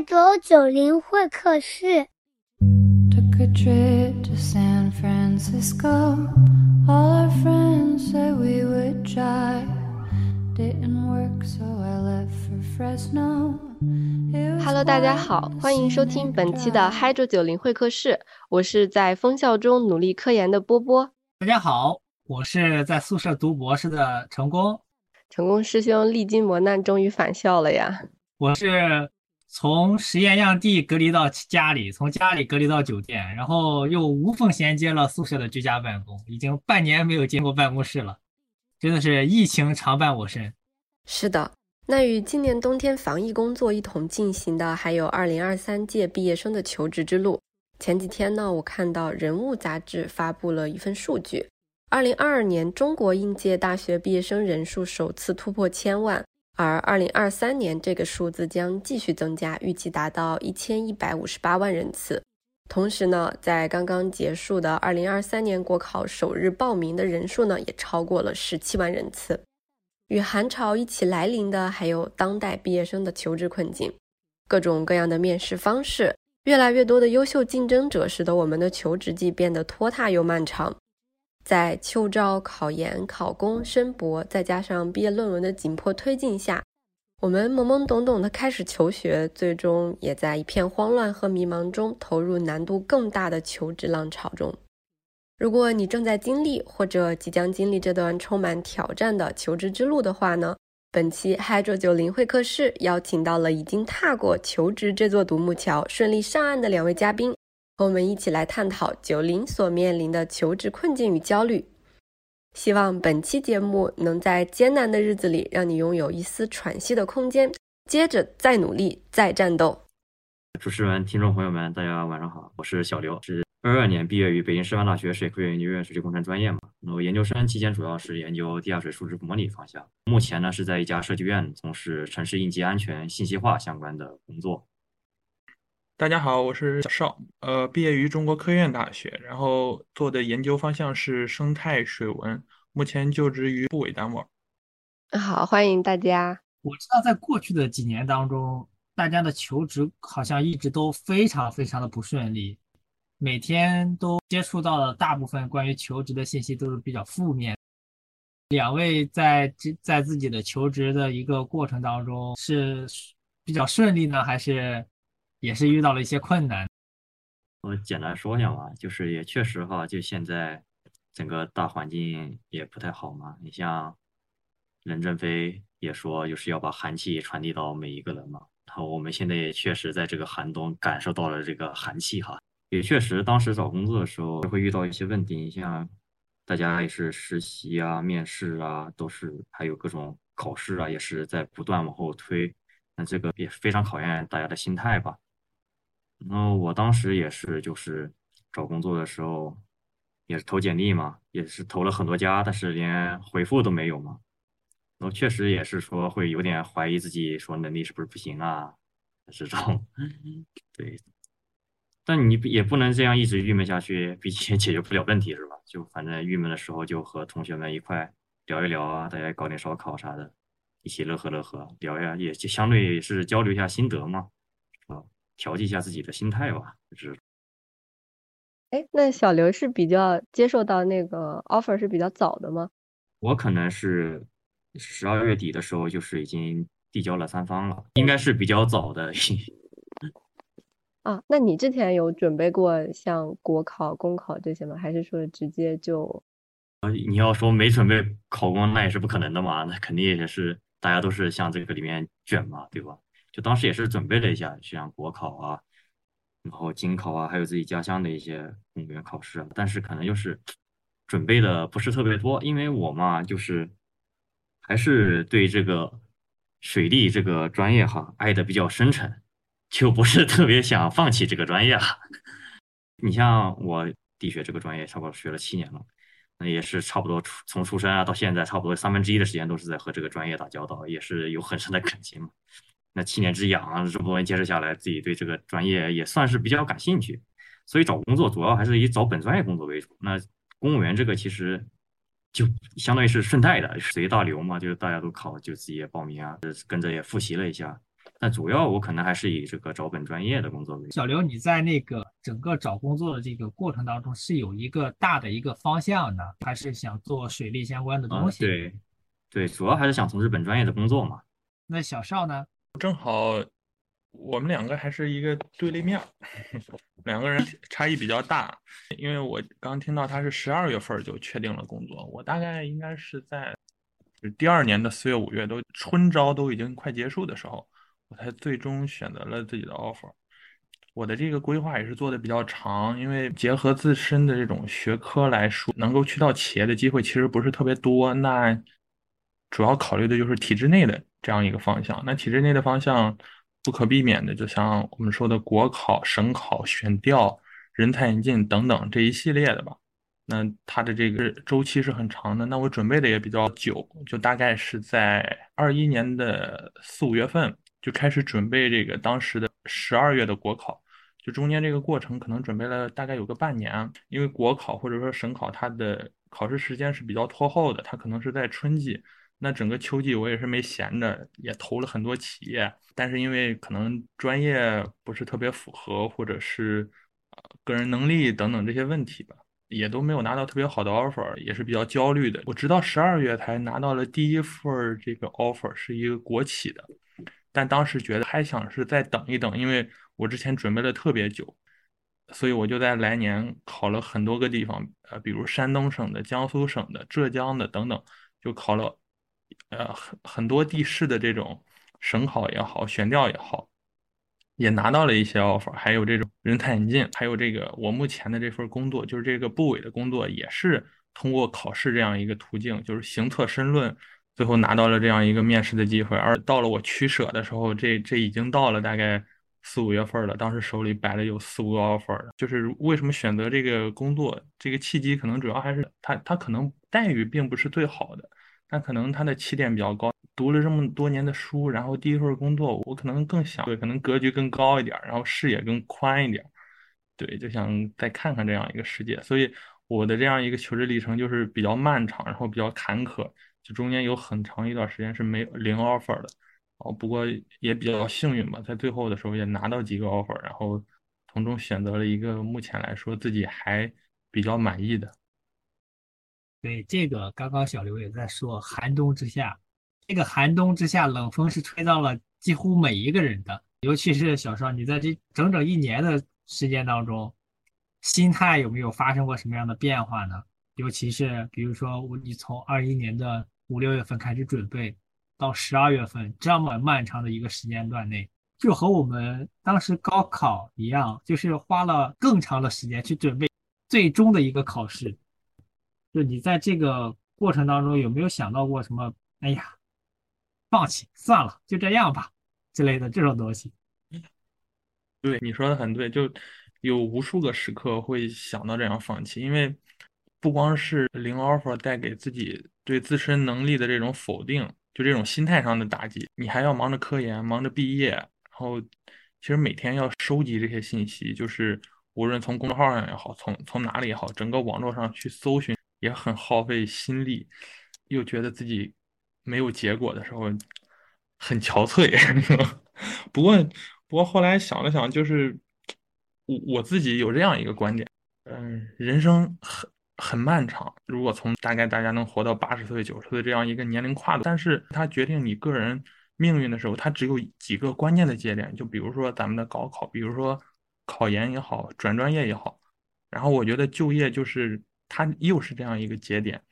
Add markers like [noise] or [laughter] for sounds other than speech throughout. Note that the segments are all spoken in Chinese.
嗨九九零会客室。Took a trip to San Francisco. All our friends said we would try. Didn't work, so I left for Fresno. Hello，大家好，欢迎收听本期的 Hydro 九零会客室。我是在封校中努力科研的波波。大家好，我是在宿舍读博士的成功。成功师兄历经磨难，终于返校了呀！我是。从实验样地隔离到家里，从家里隔离到酒店，然后又无缝衔接了宿舍的居家办公，已经半年没有进过办公室了，真的是疫情常伴我身。是的，那与今年冬天防疫工作一同进行的，还有2023届毕业生的求职之路。前几天呢，我看到《人物》杂志发布了一份数据：2022年中国应届大学毕业生人数首次突破千万。而二零二三年这个数字将继续增加，预计达到一千一百五十八万人次。同时呢，在刚刚结束的二零二三年国考首日报名的人数呢，也超过了十七万人次。与寒潮一起来临的，还有当代毕业生的求职困境，各种各样的面试方式，越来越多的优秀竞争者，使得我们的求职季变得拖沓又漫长。在秋招、考研、考公、申博，再加上毕业论文的紧迫推进下，我们懵懵懂懂的开始求学，最终也在一片慌乱和迷茫中投入难度更大的求职浪潮中。如果你正在经历或者即将经历这段充满挑战的求职之路的话呢，本期 Hydro 九零会客室邀请到了已经踏过求职这座独木桥，顺利上岸的两位嘉宾。和我们一起来探讨九零所面临的求职困境与焦虑。希望本期节目能在艰难的日子里让你拥有一丝喘息的空间，接着再努力，再战斗。主持人、听众朋友们，大家晚上好，我是小刘，是二二年毕业于北京师范大学水科学研究院水利工程专业嘛。我研究生期间主要是研究地下水数值模拟方向，目前呢是在一家设计院从事城市应急安全信息化相关的工作。大家好，我是小邵，呃，毕业于中国科院大学，然后做的研究方向是生态水文，目前就职于部委单位。好，欢迎大家。我知道在过去的几年当中，大家的求职好像一直都非常非常的不顺利，每天都接触到的大部分关于求职的信息都是比较负面。两位在在自己的求职的一个过程当中是比较顺利呢，还是？也是遇到了一些困难。我简单说一下吧，就是也确实哈，就现在整个大环境也不太好嘛。你像任正非也说，就是要把寒气传递到每一个人嘛。然后我们现在也确实在这个寒冬感受到了这个寒气哈。也确实，当时找工作的时候会遇到一些问题，你像大家也是实习啊、面试啊，都是还有各种考试啊，也是在不断往后推。那这个也非常考验大家的心态吧。然后我当时也是，就是找工作的时候，也是投简历嘛，也是投了很多家，但是连回复都没有嘛。然后确实也是说会有点怀疑自己，说能力是不是不行啊？这种，[laughs] 对。但你也不能这样一直郁闷下去，毕竟解决不了问题，是吧？就反正郁闷的时候，就和同学们一块聊一聊啊，大家搞点烧烤啥的，一起乐呵乐呵，聊呀，也就相对是交流一下心得嘛。调剂一下自己的心态吧，就是。哎，那小刘是比较接受到那个 offer 是比较早的吗？我可能是十二月底的时候，就是已经递交了三方了，应该是比较早的。[laughs] 啊，那你之前有准备过像国考、公考这些吗？还是说直接就？呃，你要说没准备考公，那也是不可能的嘛，那肯定也是大家都是向这个里面卷嘛，对吧？就当时也是准备了一下，像国考啊，然后京考啊，还有自己家乡的一些公务员考试啊，但是可能就是准备的不是特别多，因为我嘛，就是还是对这个水利这个专业哈爱的比较深沉，就不是特别想放弃这个专业哈。你像我地学这个专业，差不多学了七年了，那也是差不多从出生啊到现在，差不多三分之一的时间都是在和这个专业打交道，也是有很深的感情嘛。那七年之痒啊，这么多年坚持下来，自己对这个专业也算是比较感兴趣，所以找工作主要还是以找本专业工作为主。那公务员这个其实就相当于是顺带的，随大流嘛，就是大家都考，就自己也报名啊，跟着也复习了一下，但主要我可能还是以这个找本专业的工作为主。小刘，你在那个整个找工作的这个过程当中，是有一个大的一个方向的，还是想做水利相关的啊，东西？对，对，主要还是想从事本专业的工作嘛。那小邵呢？正好我们两个还是一个对立面儿，两个人 [laughs] 差异比较大。因为我刚听到他是十二月份儿就确定了工作，我大概应该是在就第二年的四月、五月都春招都已经快结束的时候，我才最终选择了自己的 offer。我的这个规划也是做的比较长，因为结合自身的这种学科来说，能够去到企业的机会其实不是特别多。那主要考虑的就是体制内的这样一个方向。那体制内的方向不可避免的，就像我们说的国考、省考、选调、人才引进等等这一系列的吧。那它的这个周期是很长的。那我准备的也比较久，就大概是在二一年的四五月份就开始准备这个当时的十二月的国考。就中间这个过程可能准备了大概有个半年，因为国考或者说省考它的考试时间是比较拖后的，它可能是在春季。那整个秋季我也是没闲着，也投了很多企业，但是因为可能专业不是特别符合，或者是个人能力等等这些问题吧，也都没有拿到特别好的 offer，也是比较焦虑的。我直到十二月才拿到了第一份这个 offer，是一个国企的，但当时觉得还想是再等一等，因为我之前准备了特别久，所以我就在来年考了很多个地方，呃，比如山东省的、江苏省的、浙江的等等，就考了。呃，很很多地市的这种省考也好，选调也好，也拿到了一些 offer，还有这种人才引进，还有这个我目前的这份工作，就是这个部委的工作，也是通过考试这样一个途径，就是行测申论，最后拿到了这样一个面试的机会。而到了我取舍的时候，这这已经到了大概四五月份了，当时手里摆了有四五个 offer，就是为什么选择这个工作，这个契机可能主要还是他他可能待遇并不是最好的。但可能他的起点比较高，读了这么多年的书，然后第一份工作，我可能更想对，可能格局更高一点，然后视野更宽一点，对，就想再看看这样一个世界。所以我的这样一个求职历程就是比较漫长，然后比较坎坷，就中间有很长一段时间是没有零 offer 的，哦，不过也比较幸运吧，在最后的时候也拿到几个 offer，然后从中选择了一个目前来说自己还比较满意的。对这个，刚刚小刘也在说，寒冬之下，这个寒冬之下，冷风是吹到了几乎每一个人的，尤其是小邵，你在这整整一年的时间当中，心态有没有发生过什么样的变化呢？尤其是比如说，我你从二一年的五六月份开始准备，到十二月份这么漫长的一个时间段内，就和我们当时高考一样，就是花了更长的时间去准备最终的一个考试。就你在这个过程当中有没有想到过什么？哎呀，放弃算了，就这样吧之类的这种东西。对，你说的很对，就有无数个时刻会想到这样放弃，因为不光是零 offer 带给自己对自身能力的这种否定，就这种心态上的打击，你还要忙着科研，忙着毕业，然后其实每天要收集这些信息，就是无论从公众号上也好，从从哪里也好，整个网络上去搜寻。也很耗费心力，又觉得自己没有结果的时候很憔悴。[laughs] 不过，不过后来想了想，就是我我自己有这样一个观点，嗯，人生很很漫长。如果从大概大家能活到八十岁、九十岁这样一个年龄跨度，但是它决定你个人命运的时候，它只有几个关键的节点。就比如说咱们的高考，比如说考研也好，转专业也好，然后我觉得就业就是。它又是这样一个节点，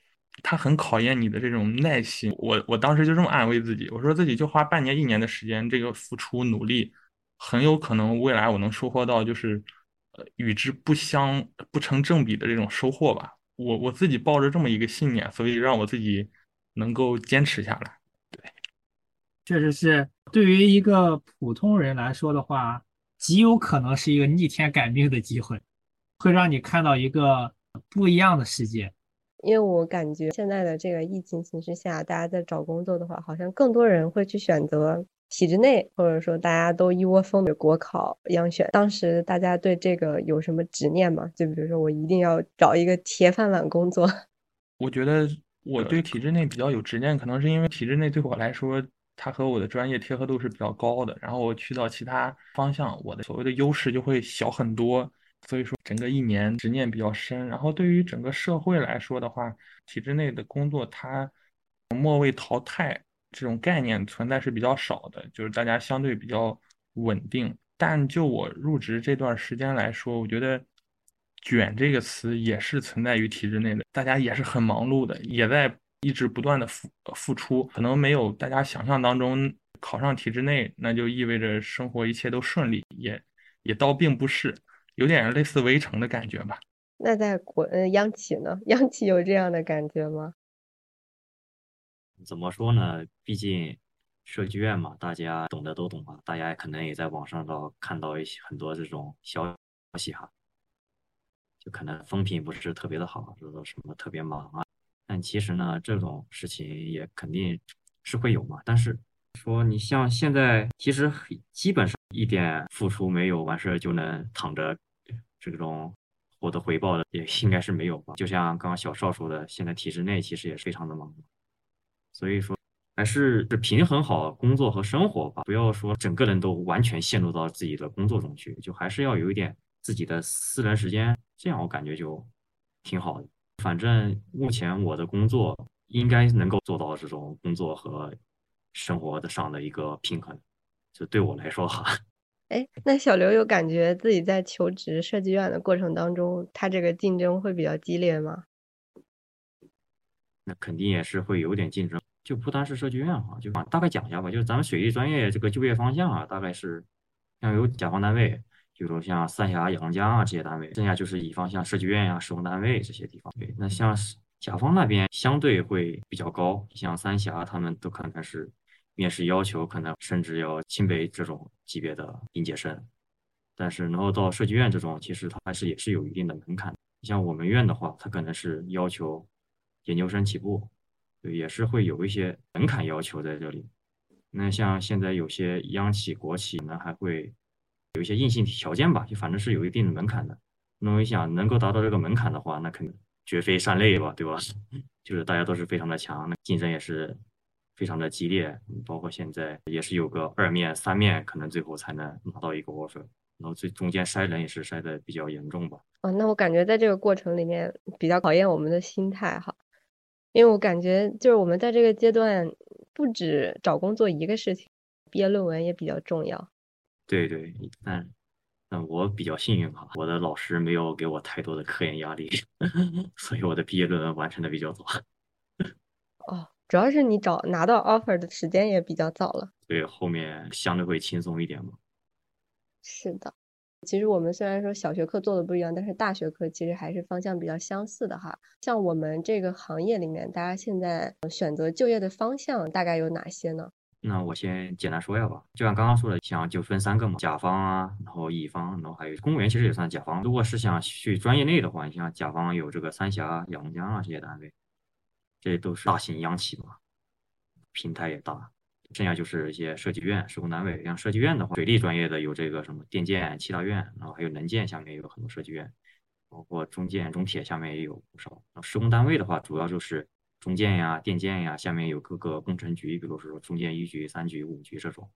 它很考验你的这种耐心。我我当时就这么安慰自己，我说自己就花半年一年的时间，这个付出努力，很有可能未来我能收获到就是呃与之不相不成正比的这种收获吧。我我自己抱着这么一个信念，所以让我自己能够坚持下来。对，确实是对于一个普通人来说的话，极有可能是一个逆天改命的机会，会让你看到一个。不一样的世界，因为我感觉现在的这个疫情形势下，大家在找工作的话，好像更多人会去选择体制内，或者说大家都一窝蜂的国考央选。当时大家对这个有什么执念吗？就比如说我一定要找一个铁饭碗工作。[laughs] 我觉得我对体制内比较有执念，可能是因为体制内对我来说它和我的专业贴合度是比较高的。然后我去到其他方向，我的所谓的优势就会小很多。所以说，整个一年执念比较深。然后对于整个社会来说的话，体制内的工作它末位淘汰这种概念存在是比较少的，就是大家相对比较稳定。但就我入职这段时间来说，我觉得“卷”这个词也是存在于体制内的，大家也是很忙碌的，也在一直不断的付付出。可能没有大家想象当中考上体制内，那就意味着生活一切都顺利，也也倒并不是。有点类似围城的感觉吧？那在国嗯央企呢？[laughs] 央企有这样的感觉吗？怎么说呢？毕竟设计院嘛，大家懂的都懂啊。大家可能也在网上到看到一些很多这种消息哈，就可能风评不是特别的好，说什么特别忙啊。但其实呢，这种事情也肯定是会有嘛。但是说你像现在，其实基本上一点付出没有，完事儿就能躺着。这种获得回报的也应该是没有吧？就像刚刚小邵说的，现在体制内其实也非常的忙，所以说还是平衡好工作和生活吧，不要说整个人都完全陷入到自己的工作中去，就还是要有一点自己的私人时间，这样我感觉就挺好的。反正目前我的工作应该能够做到这种工作和生活的上的一个平衡，就对我来说哈。哎，那小刘有感觉自己在求职设计院的过程当中，他这个竞争会比较激烈吗？那肯定也是会有点竞争，就不单是设计院哈，就啊大概讲一下吧，就是咱们水利专业这个就业方向啊，大概是像有甲方单位，比如像三峡、阳江啊这些单位，剩下就是乙方像设计院呀、施工单位这些地方。对，那像甲方那边相对会比较高，像三峡他们都可能是。面试要求可能甚至要清北这种级别的应届生，但是然后到设计院这种，其实它还是也是有一定的门槛。像我们院的话，它可能是要求研究生起步，对，也是会有一些门槛要求在这里。那像现在有些央企、国企呢，还会有一些硬性条件吧，就反正是有一定的门槛的。那么想能够达到这个门槛的话，那肯定绝非善类吧，对吧？[laughs] 就是大家都是非常的强，那竞争也是。非常的激烈，包括现在也是有个二面、三面，可能最后才能拿到一个 offer，然后最中间筛人也是筛的比较严重吧。啊，那我感觉在这个过程里面比较考验我们的心态哈，因为我感觉就是我们在这个阶段不止找工作一个事情，毕业论文也比较重要。对对，但那我比较幸运哈，我的老师没有给我太多的科研压力，[laughs] 所以我的毕业论文完成的比较早。哦。主要是你找拿到 offer 的时间也比较早了，对，后面相对会轻松一点嘛。是的，其实我们虽然说小学课做的不一样，但是大学课其实还是方向比较相似的哈。像我们这个行业里面，大家现在选择就业的方向大概有哪些呢？那我先简单说一下吧，就像刚刚说的，像就分三个嘛，甲方啊，然后乙方，然后还有公务员，其实也算甲方。如果是想去专业内的话，你像甲方有这个三峡、阳江啊这些单位。这都是大型央企嘛，平台也大，剩下就是一些设计院、施工单位。像设计院的话，水利专业的有这个什么电建七大院，然后还有能建下面也有很多设计院，包括中建、中铁下面也有不少。然后施工单位的话，主要就是中建呀、电建呀，下面有各个工程局，比如说中建一局、三局、五局这种。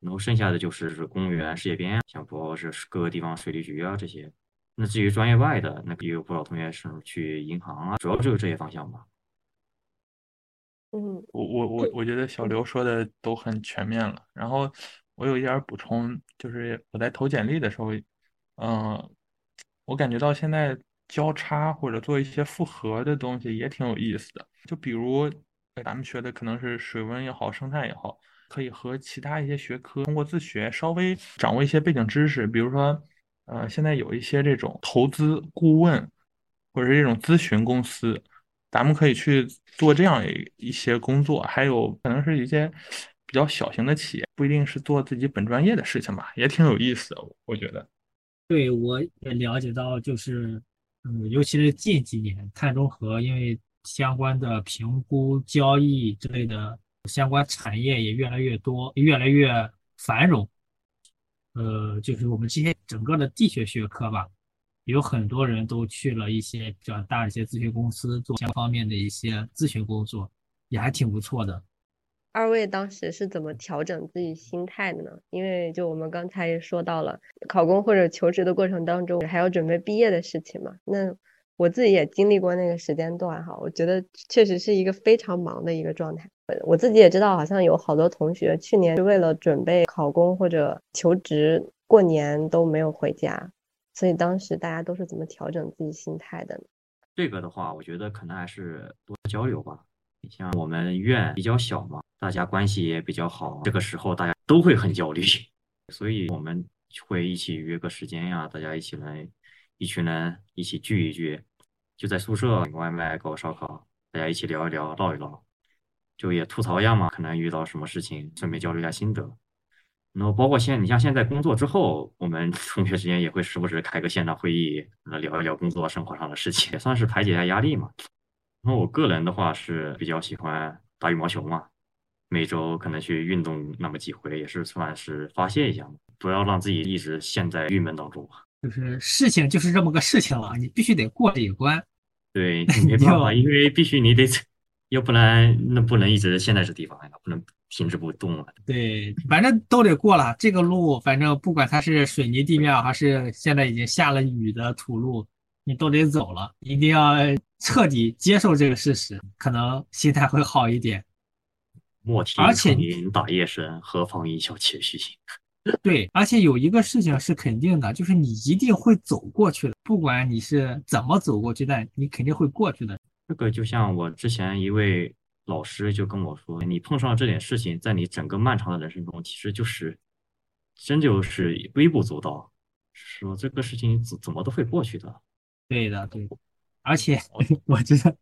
然后剩下的就是是公务员、事业编，像包括是各个地方水利局啊这些。那至于专业外的，那也有不少同学是去银行啊，主要就是这些方向吧。嗯，我我我我觉得小刘说的都很全面了。然后我有一点补充，就是我在投简历的时候，嗯，我感觉到现在交叉或者做一些复合的东西也挺有意思的。就比如咱们学的可能是水文也好，生态也好，可以和其他一些学科通过自学稍微掌握一些背景知识，比如说。呃，现在有一些这种投资顾问，或者是这种咨询公司，咱们可以去做这样一一些工作。还有可能是一些比较小型的企业，不一定是做自己本专业的事情吧，也挺有意思的。我觉得，对我也了解到，就是嗯，尤其是近几年，碳中和因为相关的评估、交易之类的相关产业也越来越多，越来越繁荣。呃，就是我们这些整个的地学学科吧，有很多人都去了一些比较大的一些咨询公司做相方面的一些咨询工作，也还挺不错的。二位当时是怎么调整自己心态的呢？因为就我们刚才也说到了，考公或者求职的过程当中，还要准备毕业的事情嘛。那我自己也经历过那个时间段哈，我觉得确实是一个非常忙的一个状态。我自己也知道，好像有好多同学去年是为了准备考公或者求职，过年都没有回家。所以当时大家都是怎么调整自己心态的呢？这个的话，我觉得可能还是多交流吧。你像我们院比较小嘛。大家关系也比较好，这个时候大家都会很焦虑，所以我们会一起约个时间呀，大家一起来，一群人一起聚一聚，就在宿舍点外卖搞烧烤，大家一起聊一聊，唠一唠，就也吐槽一下嘛，可能遇到什么事情，顺便交流一下心得。然后包括现你像现在工作之后，我们 [laughs] 同学之间也会时不时开个线上会议，来聊一聊工作生活上的事情，也算是排解一下压力嘛。然后我个人的话是比较喜欢打羽毛球嘛。每周可能去运动那么几回，也是算是发泄一下嘛，不要让自己一直陷在郁闷当中。就是事情就是这么个事情了，你必须得过这一关。对，[laughs] 没办法，因为必须你得，[laughs] 要不然那不能一直陷在这地方呀，不能停止不动啊。对，反正都得过了这个路，反正不管它是水泥地面还是现在已经下了雨的土路，你都得走了，一定要彻底接受这个事实，可能心态会好一点。[laughs] 莫听风云打叶声，何妨一笑且徐行。[laughs] 对，而且有一个事情是肯定的，就是你一定会走过去的，不管你是怎么走过去，但你肯定会过去的。这个就像我之前一位老师就跟我说，你碰上这点事情，在你整个漫长的人生中，其实就是真就是微不足道，说这个事情怎怎么都会过去的。对的，对。而且 [laughs] 我觉得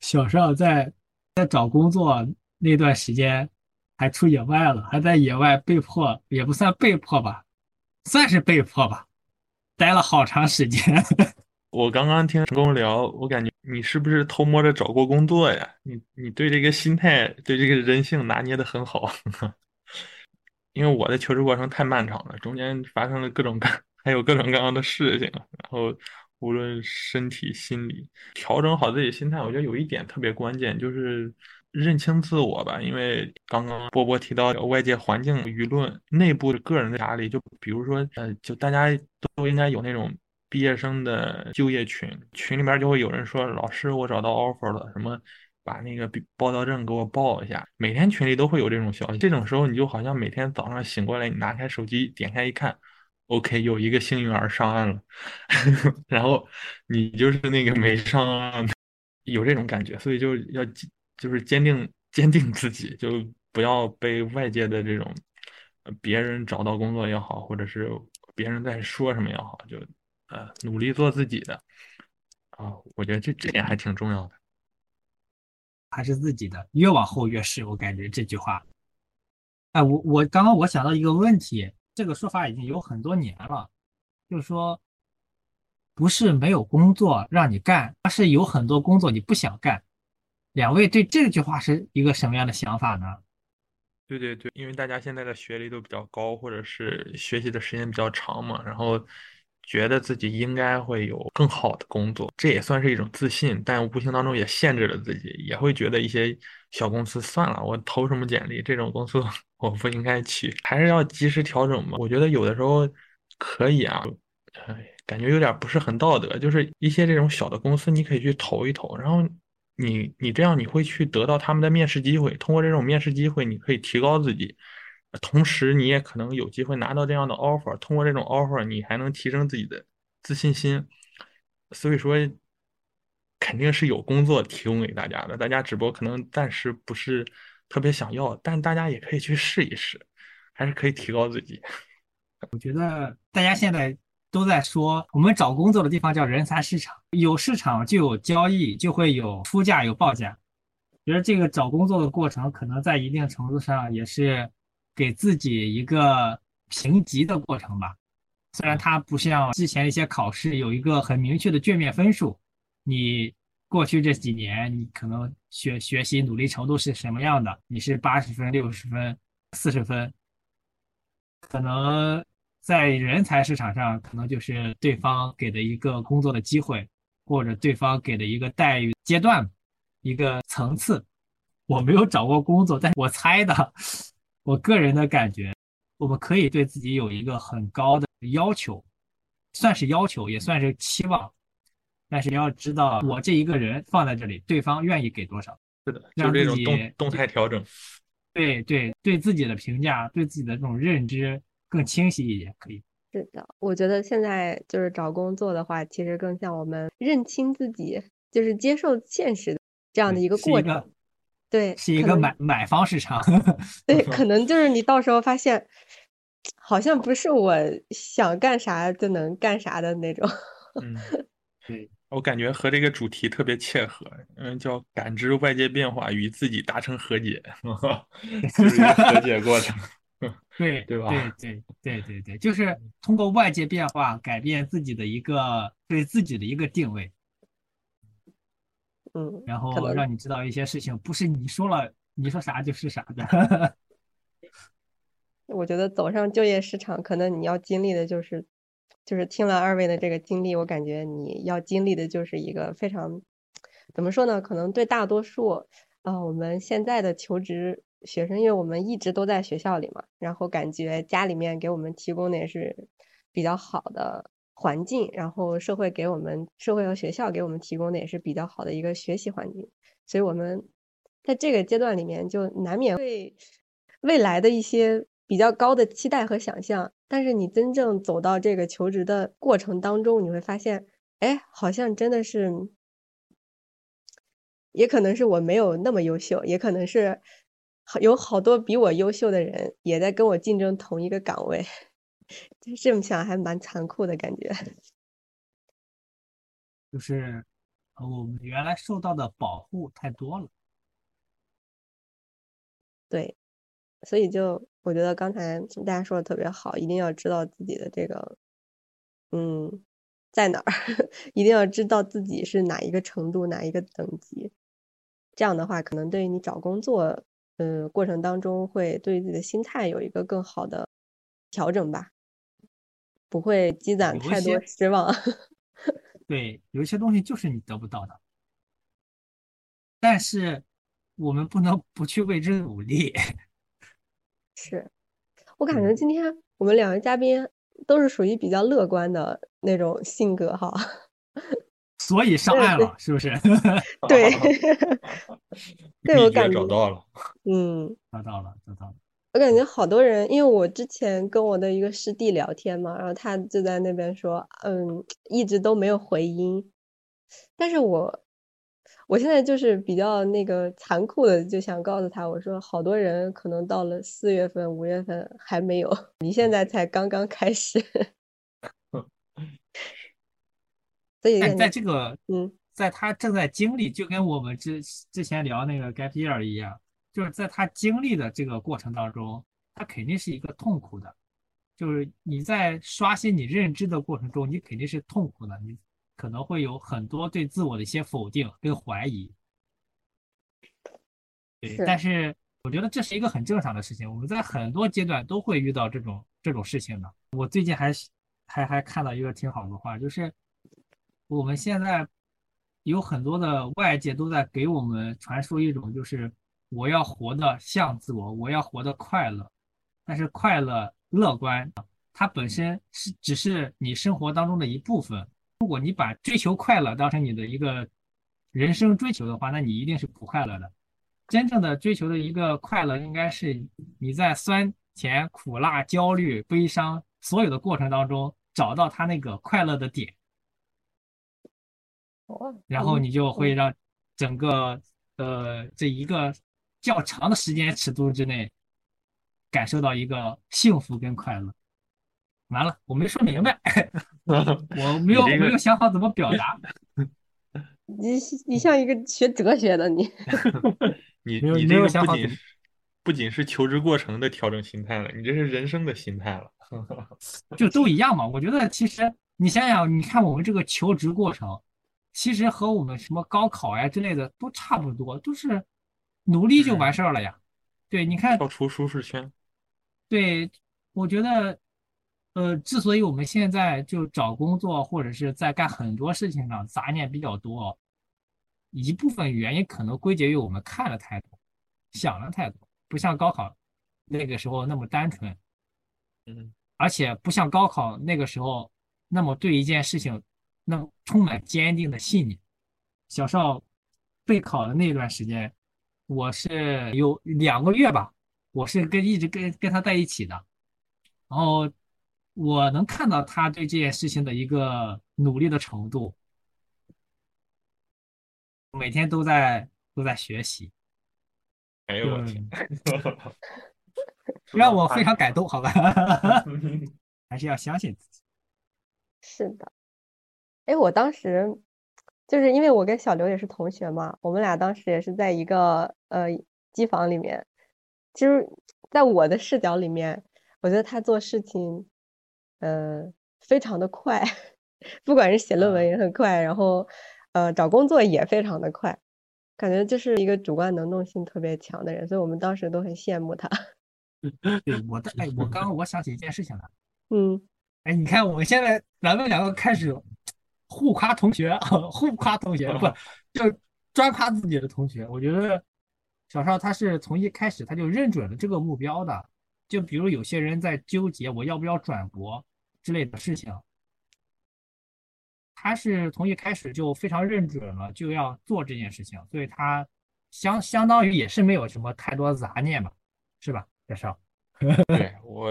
小时候在在找工作。那段时间还出野外了，还在野外被迫，也不算被迫吧，算是被迫吧，待了好长时间。我刚刚听成功聊，我感觉你是不是偷摸着找过工作呀？你你对这个心态，对这个人性拿捏的很好。[laughs] 因为我的求职过程太漫长了，中间发生了各种各，还有各种各样的事情，然后无论身体、心理，调整好自己心态，我觉得有一点特别关键，就是。认清自我吧，因为刚刚波波提到外界环境、舆论、内部的个人的压力，就比如说，呃，就大家都应该有那种毕业生的就业群，群里面就会有人说：“老师，我找到 offer 了，什么把那个报到证给我报一下。”每天群里都会有这种消息，这种时候你就好像每天早上醒过来，你拿开手机点开一看，OK，有一个幸运儿上岸了，[laughs] 然后你就是那个没上岸，有这种感觉，所以就要。就是坚定坚定自己，就不要被外界的这种别人找到工作也好，或者是别人在说什么也好，就呃努力做自己的啊，我觉得这这点还挺重要的，还是自己的，越往后越是，我感觉这句话。哎，我我刚刚我想到一个问题，这个说法已经有很多年了，就是说不是没有工作让你干，而是有很多工作你不想干。两位对这句话是一个什么样的想法呢？对对对，因为大家现在的学历都比较高，或者是学习的时间比较长嘛，然后觉得自己应该会有更好的工作，这也算是一种自信，但无形当中也限制了自己，也会觉得一些小公司算了，我投什么简历，这种公司 [laughs] 我不应该去，还是要及时调整嘛。我觉得有的时候可以啊，哎，感觉有点不是很道德，就是一些这种小的公司，你可以去投一投，然后。你你这样你会去得到他们的面试机会，通过这种面试机会，你可以提高自己，同时你也可能有机会拿到这样的 offer，通过这种 offer，你还能提升自己的自信心。所以说，肯定是有工作提供给大家的，大家只不过可能暂时不是特别想要，但大家也可以去试一试，还是可以提高自己。[laughs] 我觉得大家现在。都在说，我们找工作的地方叫人才市场，有市场就有交易，就会有出价有报价。觉得这个找工作的过程，可能在一定程度上也是给自己一个评级的过程吧。虽然它不像之前一些考试有一个很明确的卷面分数，你过去这几年你可能学学习努力程度是什么样的，你是八十分、六十分、四十分，可能。在人才市场上，可能就是对方给的一个工作的机会，或者对方给的一个待遇阶段、一个层次。我没有找过工作，但是我猜的，我个人的感觉，我们可以对自己有一个很高的要求，算是要求，也算是期望。但是你要知道，我这一个人放在这里，对方愿意给多少？是的，就这种动动态调整。对对，对自己的评价，对自己的这种认知更清晰一点，可以。是的，我觉得现在就是找工作的话，其实更像我们认清自己，就是接受现实这样的一个过程。对，是一个买买方市场。对，可能就是你到时候发现，好像不是我想干啥就能干啥的那种。嗯，[laughs] 对。我感觉和这个主题特别切合，嗯，叫感知外界变化与自己达成和解，[laughs] 就是和解过程，[laughs] 对对吧？对对对对对，就是通过外界变化改变自己的一个对自己的一个定位，嗯，然后让你知道一些事情不是你说了你说啥就是啥的。[laughs] 我觉得走上就业市场，可能你要经历的就是。就是听了二位的这个经历，我感觉你要经历的就是一个非常，怎么说呢？可能对大多数啊，我们现在的求职学生，因为我们一直都在学校里嘛，然后感觉家里面给我们提供的也是比较好的环境，然后社会给我们社会和学校给我们提供的也是比较好的一个学习环境，所以我们在这个阶段里面就难免会未来的一些。比较高的期待和想象，但是你真正走到这个求职的过程当中，你会发现，哎，好像真的是，也可能是我没有那么优秀，也可能是有好多比我优秀的人也在跟我竞争同一个岗位，就这么想还蛮残酷的感觉。[laughs] 就是我们原来受到的保护太多了，对，所以就。我觉得刚才大家说的特别好，一定要知道自己的这个，嗯，在哪儿，[laughs] 一定要知道自己是哪一个程度、哪一个等级。这样的话，可能对于你找工作，嗯，过程当中会对自己的心态有一个更好的调整吧，不会积攒太多失望。[laughs] 对，有一些东西就是你得不到的，但是我们不能不去为之努力。是我感觉今天我们两位嘉宾都是属于比较乐观的那种性格哈，所以上岸了是不是？[laughs] [laughs] 对，对我感觉找到了，嗯，找到了，找到了。我感觉好多人，因为我之前跟我的一个师弟聊天嘛，然后他就在那边说，嗯，一直都没有回音，但是我。我现在就是比较那个残酷的，就想告诉他，我说好多人可能到了四月份、五月份还没有，[laughs] 你现在才刚刚开始。[laughs] 所以在这个，嗯，在他正在经历，就跟我们之之前聊那个 gap year 一样，就是在他经历的这个过程当中，他肯定是一个痛苦的，就是你在刷新你认知的过程中，你肯定是痛苦的，你。可能会有很多对自我的一些否定跟怀疑，对，但是我觉得这是一个很正常的事情。我们在很多阶段都会遇到这种这种事情的。我最近还还还看到一个挺好的话，就是我们现在有很多的外界都在给我们传输一种，就是我要活得像自我，我要活得快乐。但是快乐、乐观，它本身是只是你生活当中的一部分。如果你把追求快乐当成你的一个人生追求的话，那你一定是不快乐的。真正的追求的一个快乐，应该是你在酸甜苦辣、焦虑、悲伤所有的过程当中，找到他那个快乐的点，然后你就会让整个呃这一个较长的时间尺度之内，感受到一个幸福跟快乐。完了，我没说明白，[laughs] 我没有没有想好怎么表达。你你像一个学哲学的你，[laughs] 你你这个不仅不仅是求职过程的调整心态了，你这是人生的心态了，就都一样嘛。我觉得其实你想想，你看我们这个求职过程，其实和我们什么高考呀之类的都差不多，都是努力就完事儿了呀。对，你看跳出舒适圈。对，我觉得。呃，之所以我们现在就找工作或者是在干很多事情上杂念比较多，一部分原因可能归结于我们看了太多。想了太多，不像高考那个时候那么单纯，嗯，而且不像高考那个时候那么对一件事情那么充满坚定的信念。小邵备考的那段时间，我是有两个月吧，我是跟一直跟跟他在一起的，然后我能看到他对这件事情的一个努力的程度，每天都在都在学习，哎呦我天，[laughs] 让我非常 [laughs] 感动，好吧？[laughs] 还是要相信自己。是的，哎，我当时就是因为我跟小刘也是同学嘛，我们俩当时也是在一个呃机房里面。其实，在我的视角里面，我觉得他做事情，呃，非常的快，[laughs] 不管是写论文也很快，然后呃找工作也非常的快，感觉就是一个主观能动性特别强的人，所以我们当时都很羡慕他。对，我的哎，我刚刚我想起一件事情来，[laughs] 嗯，哎，你看我们现在咱们两个开始互夸同学，[laughs] 互夸同学，不就专夸自己的同学。我觉得小邵他是从一开始他就认准了这个目标的，就比如有些人在纠结我要不要转博之类的事情，他是从一开始就非常认准了就要做这件事情，所以他相相当于也是没有什么太多杂念吧，是吧，小邵？[laughs] 对我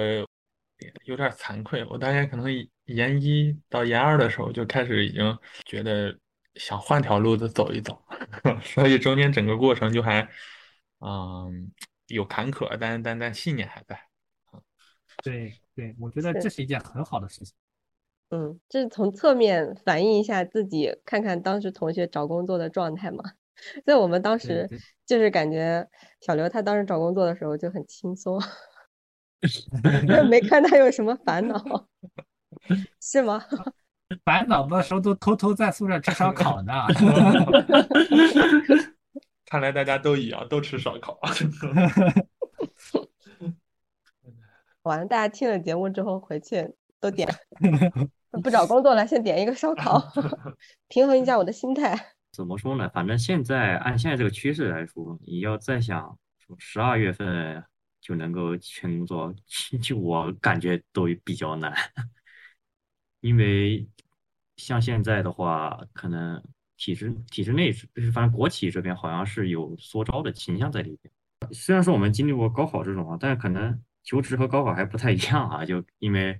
有点惭愧，我大概可能研一到研二的时候就开始已经觉得想换条路子走一走，[laughs] 所以中间整个过程就还嗯有坎坷，但但但信念还在。对对，我觉得这是一件很好的事情。嗯，这是从侧面反映一下自己，看看当时同学找工作的状态嘛。[laughs] 所以我们当时就是感觉小刘他当时找工作的时候就很轻松，[laughs] 没看他有什么烦恼，[laughs] 是吗？[laughs] 烦恼的时候都偷偷在宿舍吃烧烤呢。[laughs] 看来大家都一样，都吃烧烤。完了，大家听了节目之后回去都点。不找工作了，先点一个烧烤，平衡一下我的心态。怎么说呢？反正现在按现在这个趋势来说，你要再想说十二月份就能够全工作，就我感觉都比较难。因为像现在的话，可能体制体制内是，反正国企这边好像是有缩招的倾向在里边。虽然说我们经历过高考这种啊，但是可能求职和高考还不太一样啊，就因为。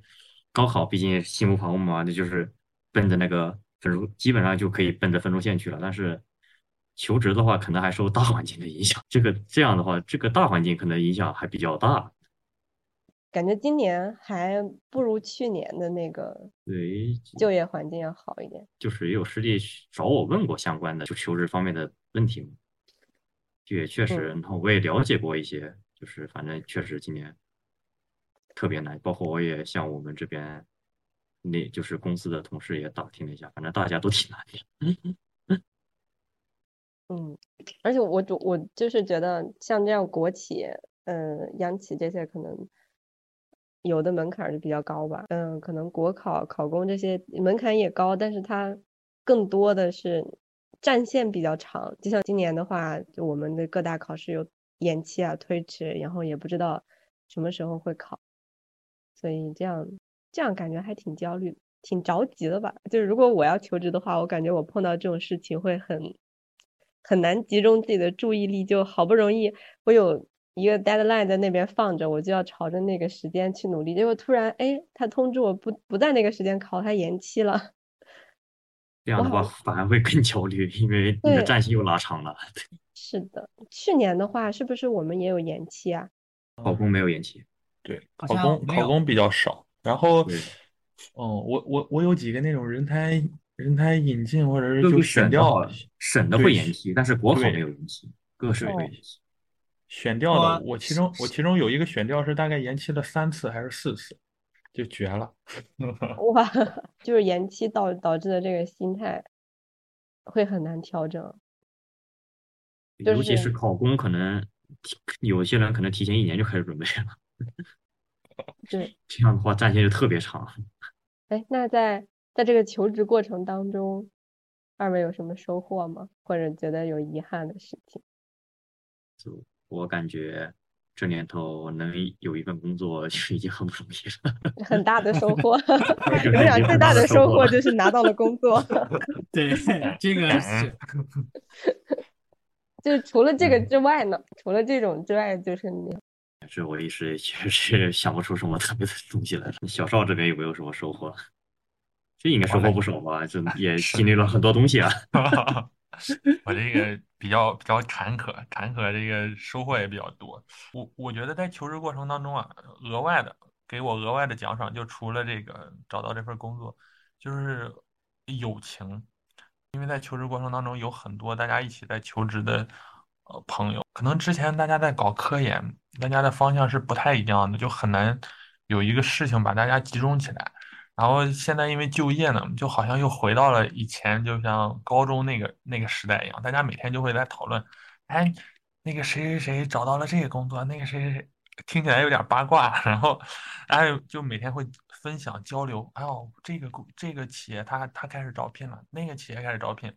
高考毕竟心无旁骛嘛，那就是奔着那个分数，基本上就可以奔着分数线去了。但是求职的话，可能还受大环境的影响。这个这样的话，这个大环境可能影响还比较大。感觉今年还不如去年的那个对就业环境要好一点。就是也有师弟找我问过相关的就求职方面的问题嘛，就也确实，然后我也了解过一些，就是反正确实今年。特别难，包括我也向我们这边，那就是公司的同事也打听了一下，反正大家都挺难的。[laughs] 嗯，而且我主我就是觉得像这样国企，嗯，央企这些可能有的门槛就比较高吧。嗯，可能国考、考公这些门槛也高，但是它更多的是战线比较长。就像今年的话，就我们的各大考试有延期啊、推迟，然后也不知道什么时候会考。所以这样这样感觉还挺焦虑、挺着急的吧？就是如果我要求职的话，我感觉我碰到这种事情会很很难集中自己的注意力。就好不容易我有一个 deadline 在那边放着，我就要朝着那个时间去努力。结果突然，哎，他通知我不不在那个时间考，他延期了。[laughs] 这样的话反而会更焦虑，因为你的战线又拉长了。[laughs] 是的，去年的话是不是我们也有延期啊？考公没有延期。对，考公考公比较少，然后，哦，我我我有几个那种人才人才引进或者是就选掉了省的会延期，但是国考没有延期，各省会延期。选调的，我其中我其中有一个选调是大概延期了三次还是四次，就绝了。[laughs] 哇，[laughs] 就是延期导导致的这个心态会很难调整，尤其是考公，可能有些人可能提前一年就开始准备了。[laughs] 对，这样的话战线就特别长。哎，那在在这个求职过程当中，二位有什么收获吗？或者觉得有遗憾的事情？就我感觉这年头能有一份工作就已经很不容易了，[laughs] 很大的收获。[laughs] 有我想最大的收获就是拿到了工作。[laughs] 对，这个是。就是除了这个之外呢？除了这种之外，就是你。这我一时确实想不出什么特别的东西来。小邵这边有没有什么收获？这应该收获不少吧？这也经历了很多东西啊。我这个比较比较坎坷，坎坷这个收获也比较多。我我觉得在求职过程当中啊，额外的给我额外的奖赏，就除了这个找到这份工作，就是友情。因为在求职过程当中，有很多大家一起在求职的呃朋友，可能之前大家在搞科研，大家的方向是不太一样的，就很难有一个事情把大家集中起来。然后现在因为就业呢，就好像又回到了以前，就像高中那个那个时代一样，大家每天就会在讨论，哎，那个谁谁谁找到了这个工作，那个谁谁谁，听起来有点八卦，[laughs] 然后哎，就每天会分享交流，哎呦，这个这个企业他他开始招聘了，那个企业开始招聘，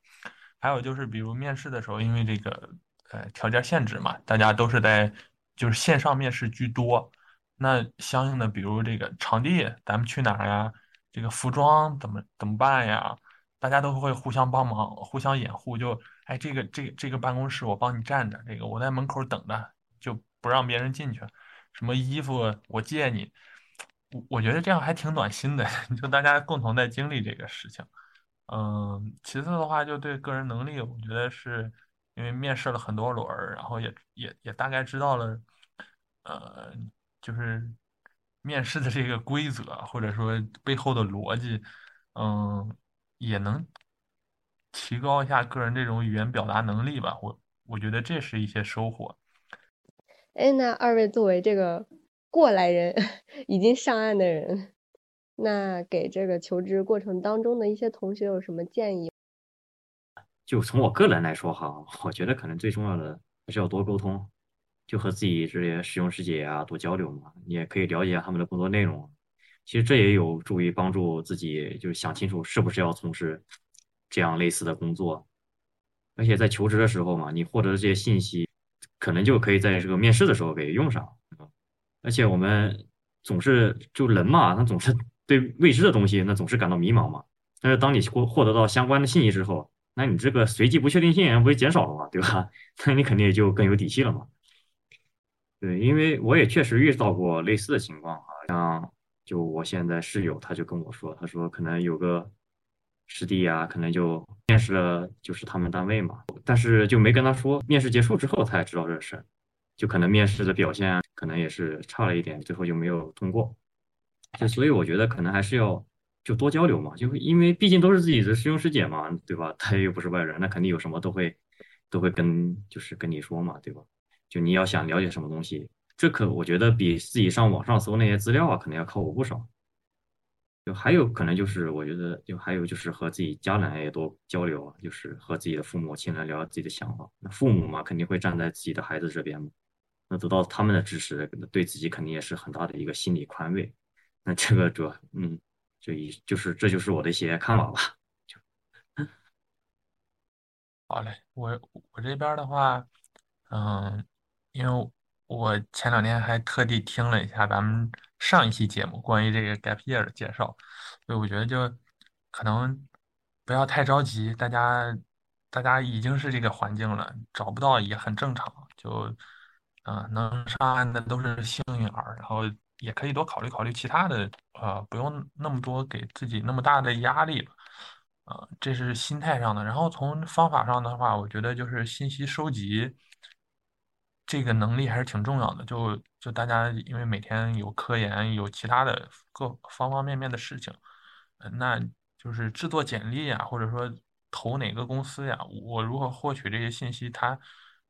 还有就是比如面试的时候，因为这个呃条件限制嘛，大家都是在就是线上面试居多，那相应的比如这个场地，咱们去哪儿呀？这个服装怎么怎么办呀？大家都会互相帮忙，互相掩护。就哎，这个这这个办公室我帮你站着，这个我在门口等着，就不让别人进去。什么衣服我借你，我我觉得这样还挺暖心的。[laughs] 就大家共同在经历这个事情。嗯，其次的话，就对个人能力，我觉得是因为面试了很多轮儿，然后也也也大概知道了，呃，就是。面试的这个规则，或者说背后的逻辑，嗯，也能提高一下个人这种语言表达能力吧。我我觉得这是一些收获。哎，那二位作为这个过来人，[laughs] 已经上岸的人，那给这个求职过程当中的一些同学有什么建议？就从我个人来说哈，我觉得可能最重要的还是要多沟通。就和自己这些师兄师姐啊多交流嘛，你也可以了解下他们的工作内容。其实这也有助于帮助自己，就是想清楚是不是要从事这样类似的工作。而且在求职的时候嘛，你获得的这些信息，可能就可以在这个面试的时候给用上。而且我们总是就人嘛，他总是对未知的东西那总是感到迷茫嘛。但是当你获获得到相关的信息之后，那你这个随机不确定性不就减少了嘛，对吧？[laughs] 那你肯定也就更有底气了嘛。对，因为我也确实遇到过类似的情况，好像就我现在室友，他就跟我说，他说可能有个师弟啊，可能就面试了，就是他们单位嘛，但是就没跟他说，面试结束之后他才知道这事，就可能面试的表现可能也是差了一点，最后就没有通过。就所以我觉得可能还是要就多交流嘛，就因为毕竟都是自己的师兄师姐嘛，对吧？他又不是外人，那肯定有什么都会都会跟就是跟你说嘛，对吧？就你要想了解什么东西，这可我觉得比自己上网上搜那些资料啊，可能要靠谱不少。就还有可能就是，我觉得就还有就是和自己家人也多交流啊，就是和自己的父母亲人聊聊自己的想法。那父母嘛，肯定会站在自己的孩子这边嘛。那得到他们的支持，对自己肯定也是很大的一个心理宽慰。那这个主要，嗯，就一就是这就是我的一些看法吧。就好嘞，我我这边的话，嗯。因为我前两天还特地听了一下咱们上一期节目关于这个 gap year 的介绍，所以我觉得就可能不要太着急，大家大家已经是这个环境了，找不到也很正常，就嗯能上岸的都是幸运儿，然后也可以多考虑考虑其他的，呃不用那么多给自己那么大的压力吧，呃这是心态上的，然后从方法上的话，我觉得就是信息收集。这个能力还是挺重要的，就就大家因为每天有科研，有其他的各方方面面的事情，那就是制作简历呀，或者说投哪个公司呀，我如何获取这些信息，它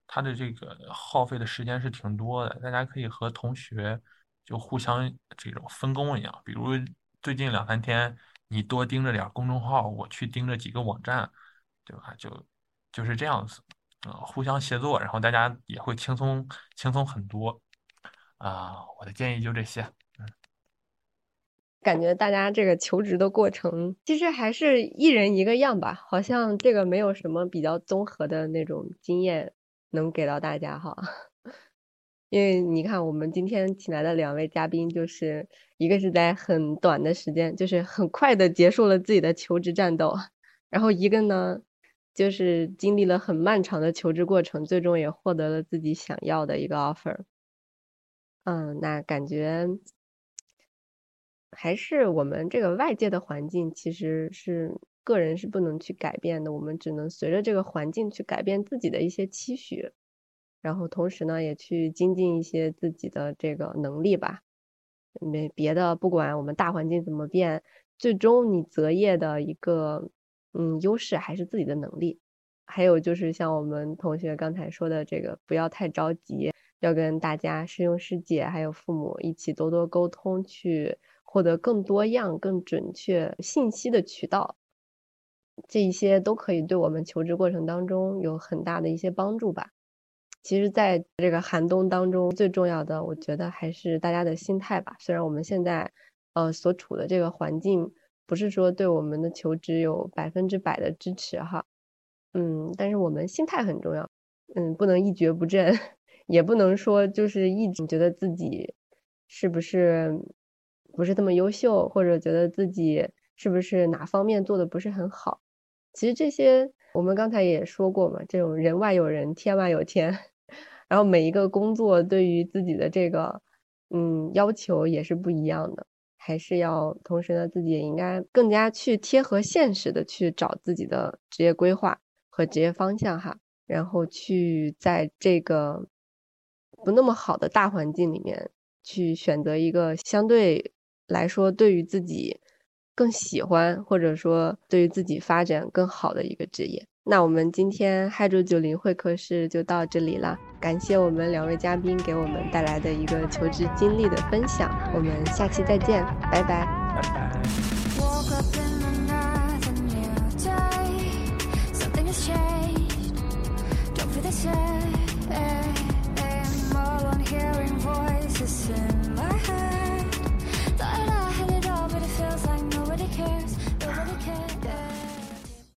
它的这个耗费的时间是挺多的。大家可以和同学就互相这种分工一样，比如最近两三天你多盯着点公众号，我去盯着几个网站，对吧？就就是这样子。呃，互相协作，然后大家也会轻松轻松很多啊！我的建议就这些。嗯，感觉大家这个求职的过程，其实还是一人一个样吧，好像这个没有什么比较综合的那种经验能给到大家哈。[laughs] 因为你看，我们今天请来的两位嘉宾，就是一个是在很短的时间，就是很快的结束了自己的求职战斗，然后一个呢，就是经历了很漫长的求职过程，最终也获得了自己想要的一个 offer。嗯，那感觉还是我们这个外界的环境其实是个人是不能去改变的，我们只能随着这个环境去改变自己的一些期许。然后同时呢，也去精进一些自己的这个能力吧。没别的，不管我们大环境怎么变，最终你择业的一个嗯优势还是自己的能力。还有就是像我们同学刚才说的这个，不要太着急，要跟大家师兄师姐还有父母一起多多沟通，去获得更多样、更准确信息的渠道。这一些都可以对我们求职过程当中有很大的一些帮助吧。其实，在这个寒冬当中，最重要的，我觉得还是大家的心态吧。虽然我们现在，呃，所处的这个环境不是说对我们的求职有百分之百的支持哈，嗯，但是我们心态很重要，嗯，不能一蹶不振，[laughs] 也不能说就是一直觉得自己是不是不是那么优秀，或者觉得自己是不是哪方面做的不是很好。其实这些我们刚才也说过嘛，这种人外有人，天外有天。[laughs] 然后每一个工作对于自己的这个，嗯，要求也是不一样的，还是要同时呢，自己也应该更加去贴合现实的去找自己的职业规划和职业方向哈，然后去在这个不那么好的大环境里面去选择一个相对来说对于自己更喜欢或者说对于自己发展更好的一个职业。那我们今天嗨住九零会客室就到这里了，感谢我们两位嘉宾给我们带来的一个求职经历的分享，我们下期再见，拜拜。